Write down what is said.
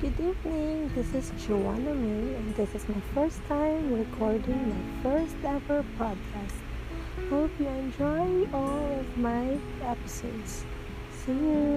good evening. This is Joanna May, and this is my first time recording my first ever podcast. Hope you enjoy all of my episodes. See you.